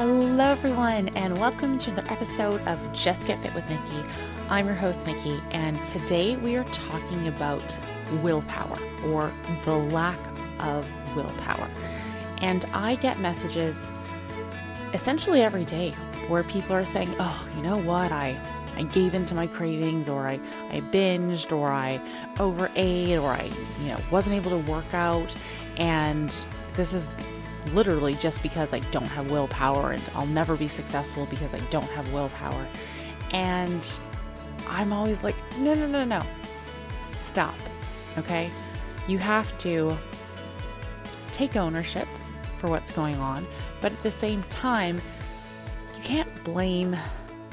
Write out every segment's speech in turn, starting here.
Hello, everyone, and welcome to another episode of Just Get Fit with Nikki. I'm your host, Nikki, and today we are talking about willpower or the lack of willpower. And I get messages essentially every day where people are saying, Oh, you know what? I I gave into my cravings or I, I binged or I overate or I, you know, wasn't able to work out. And this is literally just because I don't have willpower and I'll never be successful because I don't have willpower. And I'm always like, no, no, no, no. Stop. Okay? You have to take ownership for what's going on, but at the same time, you can't blame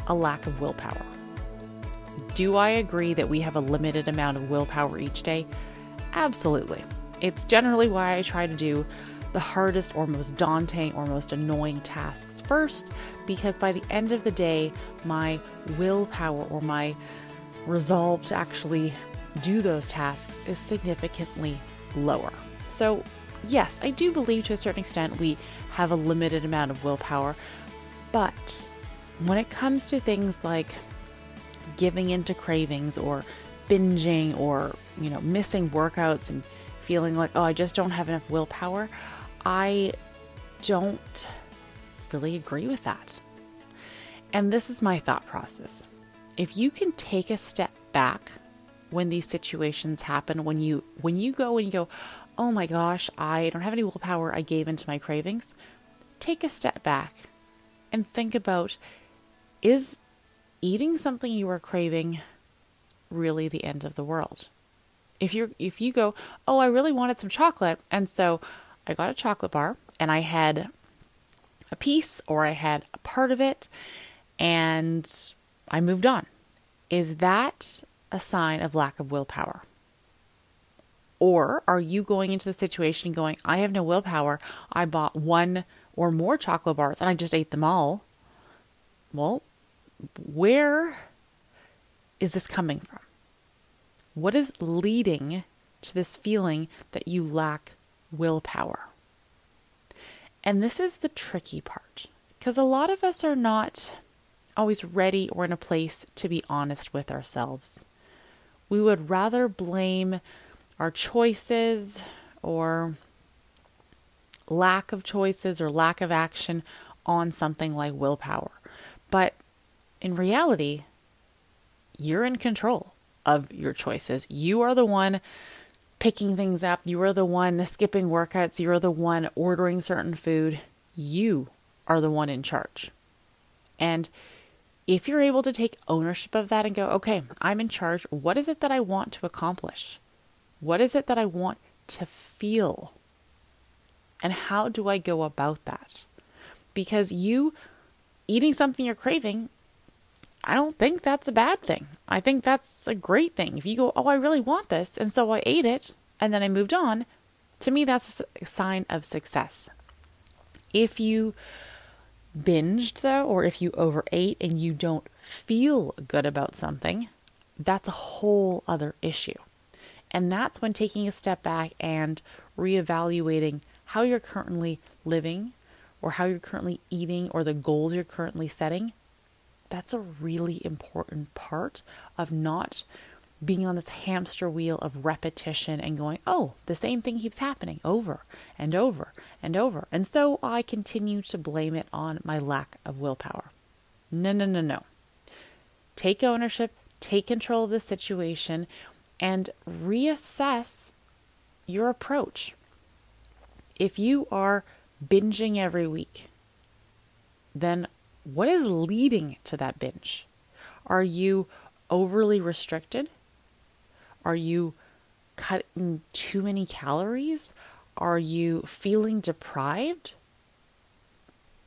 a lack of willpower. Do I agree that we have a limited amount of willpower each day? Absolutely. It's generally why I try to do the hardest or most daunting or most annoying tasks first, because by the end of the day, my willpower or my resolve to actually do those tasks is significantly lower. So, yes, I do believe to a certain extent we have a limited amount of willpower, but when it comes to things like giving into cravings or binging or, you know, missing workouts and feeling like, oh, I just don't have enough willpower, I don't really agree with that. And this is my thought process. If you can take a step back when these situations happen, when you when you go and you go, "Oh my gosh, I don't have any willpower. I gave into my cravings." Take a step back and think about is eating something you are craving really the end of the world? If you're if you go, "Oh, I really wanted some chocolate," and so I got a chocolate bar and I had a piece or I had a part of it and I moved on. Is that a sign of lack of willpower? Or are you going into the situation going, I have no willpower. I bought one or more chocolate bars and I just ate them all. Well, where is this coming from? What is leading to this feeling that you lack willpower? And this is the tricky part because a lot of us are not always ready or in a place to be honest with ourselves. We would rather blame our choices or lack of choices or lack of action on something like willpower. But in reality, you're in control of your choices. You are the one picking things up. You are the one skipping workouts. You're the one ordering certain food. You are the one in charge. And if you're able to take ownership of that and go, okay, I'm in charge, what is it that I want to accomplish? What is it that I want to feel? And how do I go about that? Because you eating something you're craving I don't think that's a bad thing. I think that's a great thing. If you go, oh, I really want this, and so I ate it, and then I moved on, to me, that's a sign of success. If you binged, though, or if you overate and you don't feel good about something, that's a whole other issue. And that's when taking a step back and reevaluating how you're currently living or how you're currently eating or the goals you're currently setting that's a really important part of not being on this hamster wheel of repetition and going, oh, the same thing keeps happening over and over and over. And so I continue to blame it on my lack of willpower. No, no, no, no. Take ownership, take control of the situation, and reassess your approach. If you are binging every week, then what is leading to that binge? Are you overly restricted? Are you cutting too many calories? Are you feeling deprived?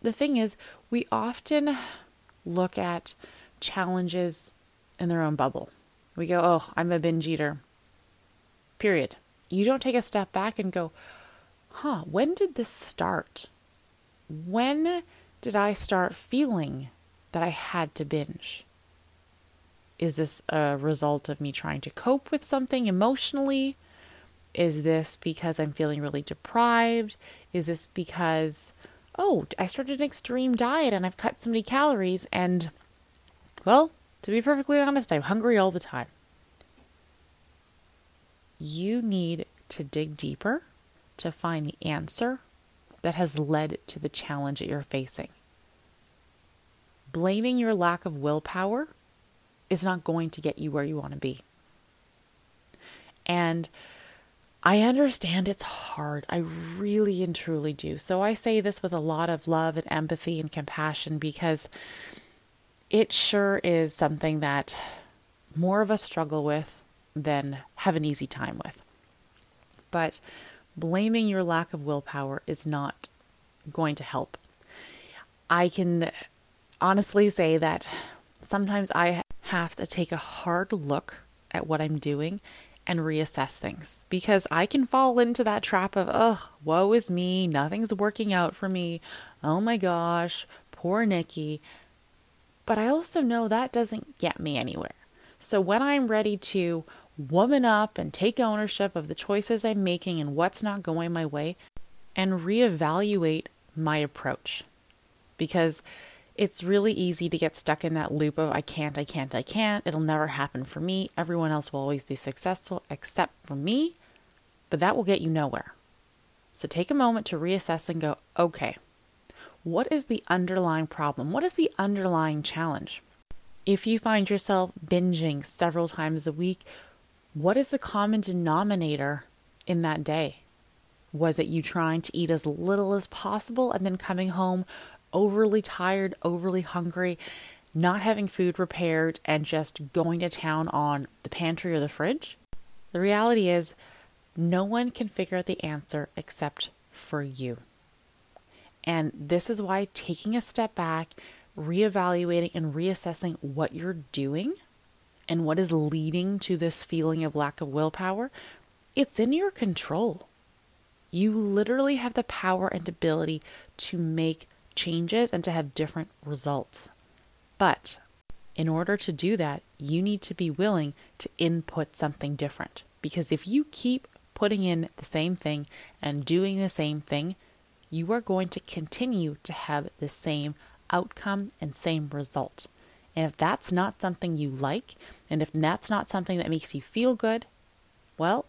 The thing is, we often look at challenges in their own bubble. We go, oh, I'm a binge eater. Period. You don't take a step back and go, huh, when did this start? When did I start feeling that I had to binge? Is this a result of me trying to cope with something emotionally? Is this because I'm feeling really deprived? Is this because, oh, I started an extreme diet and I've cut so many calories. And, well, to be perfectly honest, I'm hungry all the time. You need to dig deeper to find the answer that has led to the challenge that you're facing. Blaming your lack of willpower is not going to get you where you want to be. And I understand it's hard. I really and truly do. So I say this with a lot of love and empathy and compassion because it sure is something that more of us struggle with than have an easy time with. But blaming your lack of willpower is not going to help. I can honestly say that sometimes I have to take a hard look at what I'm doing and reassess things because I can fall into that trap of, oh, woe is me, nothing's working out for me. Oh my gosh, poor Nikki. But I also know that doesn't get me anywhere. So when I'm ready to woman up and take ownership of the choices I'm making and what's not going my way and reevaluate my approach because it's really easy to get stuck in that loop of I can't, I can't, I can't. It'll never happen for me. Everyone else will always be successful except for me. But that will get you nowhere. So take a moment to reassess and go, okay, what is the underlying problem? What is the underlying challenge? If you find yourself binging several times a week, what is the common denominator in that day? Was it you trying to eat as little as possible and then coming home overly tired, overly hungry, not having food prepared, and just going to town on the pantry or the fridge? The reality is, no one can figure out the answer except for you. And this is why taking a step back, reevaluating, and reassessing what you're doing and what is leading to this feeling of lack of willpower, it's in your control. You literally have the power and ability to make changes and to have different results. But in order to do that, you need to be willing to input something different. Because if you keep putting in the same thing and doing the same thing, you are going to continue to have the same outcome and same result. And if that's not something you like, and if that's not something that makes you feel good, well,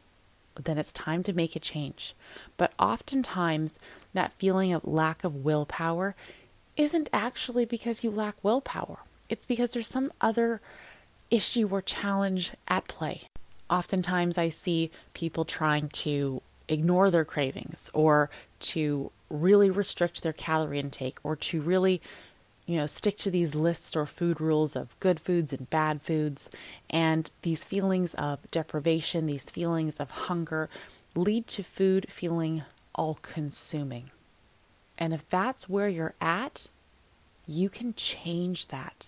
then it's time to make a change. But oftentimes, that feeling of lack of willpower isn't actually because you lack willpower, it's because there's some other issue or challenge at play. Oftentimes, I see people trying to ignore their cravings or to really restrict their calorie intake or to really you know, stick to these lists or food rules of good foods and bad foods. And these feelings of deprivation, these feelings of hunger lead to food feeling all consuming. And if that's where you're at, you can change that.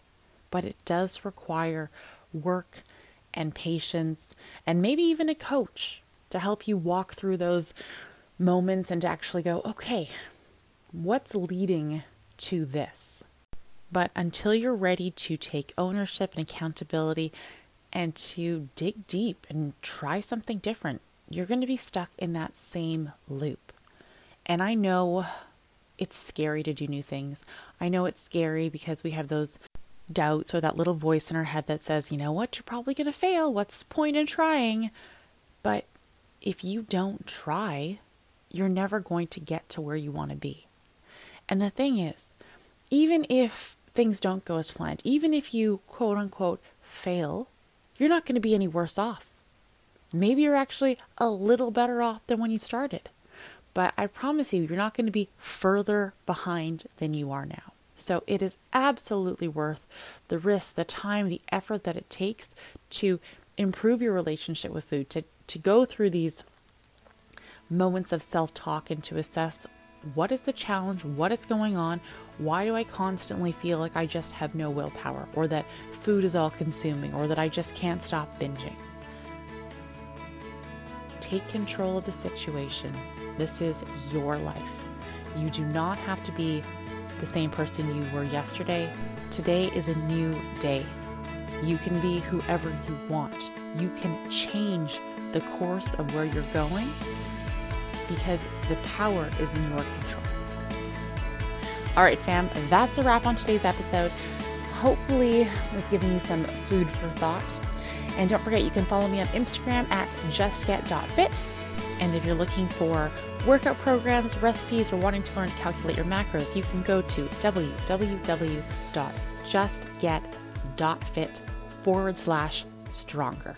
But it does require work and patience and maybe even a coach to help you walk through those moments and to actually go, okay, what's leading to this? But until you're ready to take ownership and accountability and to dig deep and try something different, you're going to be stuck in that same loop. And I know it's scary to do new things. I know it's scary because we have those doubts or that little voice in our head that says, you know what, you're probably going to fail. What's the point in trying? But if you don't try, you're never going to get to where you want to be. And the thing is, even if things don't go as planned, even if you quote unquote fail, you're not going to be any worse off. Maybe you're actually a little better off than when you started. But I promise you, you're not going to be further behind than you are now. So it is absolutely worth the risk, the time, the effort that it takes to improve your relationship with food, to, to go through these moments of self talk and to assess what is the challenge, what is going on, why do I constantly feel like I just have no willpower, or that food is all consuming, or that I just can't stop binging? Take control of the situation. This is your life. You do not have to be the same person you were yesterday. Today is a new day. You can be whoever you want. You can change the course of where you're going because the power is in your control. All right, fam, that's a wrap on today's episode. Hopefully, it's giving you some food for thought. And don't forget, you can follow me on Instagram at justget.fit. And if you're looking for workout programs, recipes, or wanting to learn to calculate your macros, you can go to www.justget.fit forward slash stronger.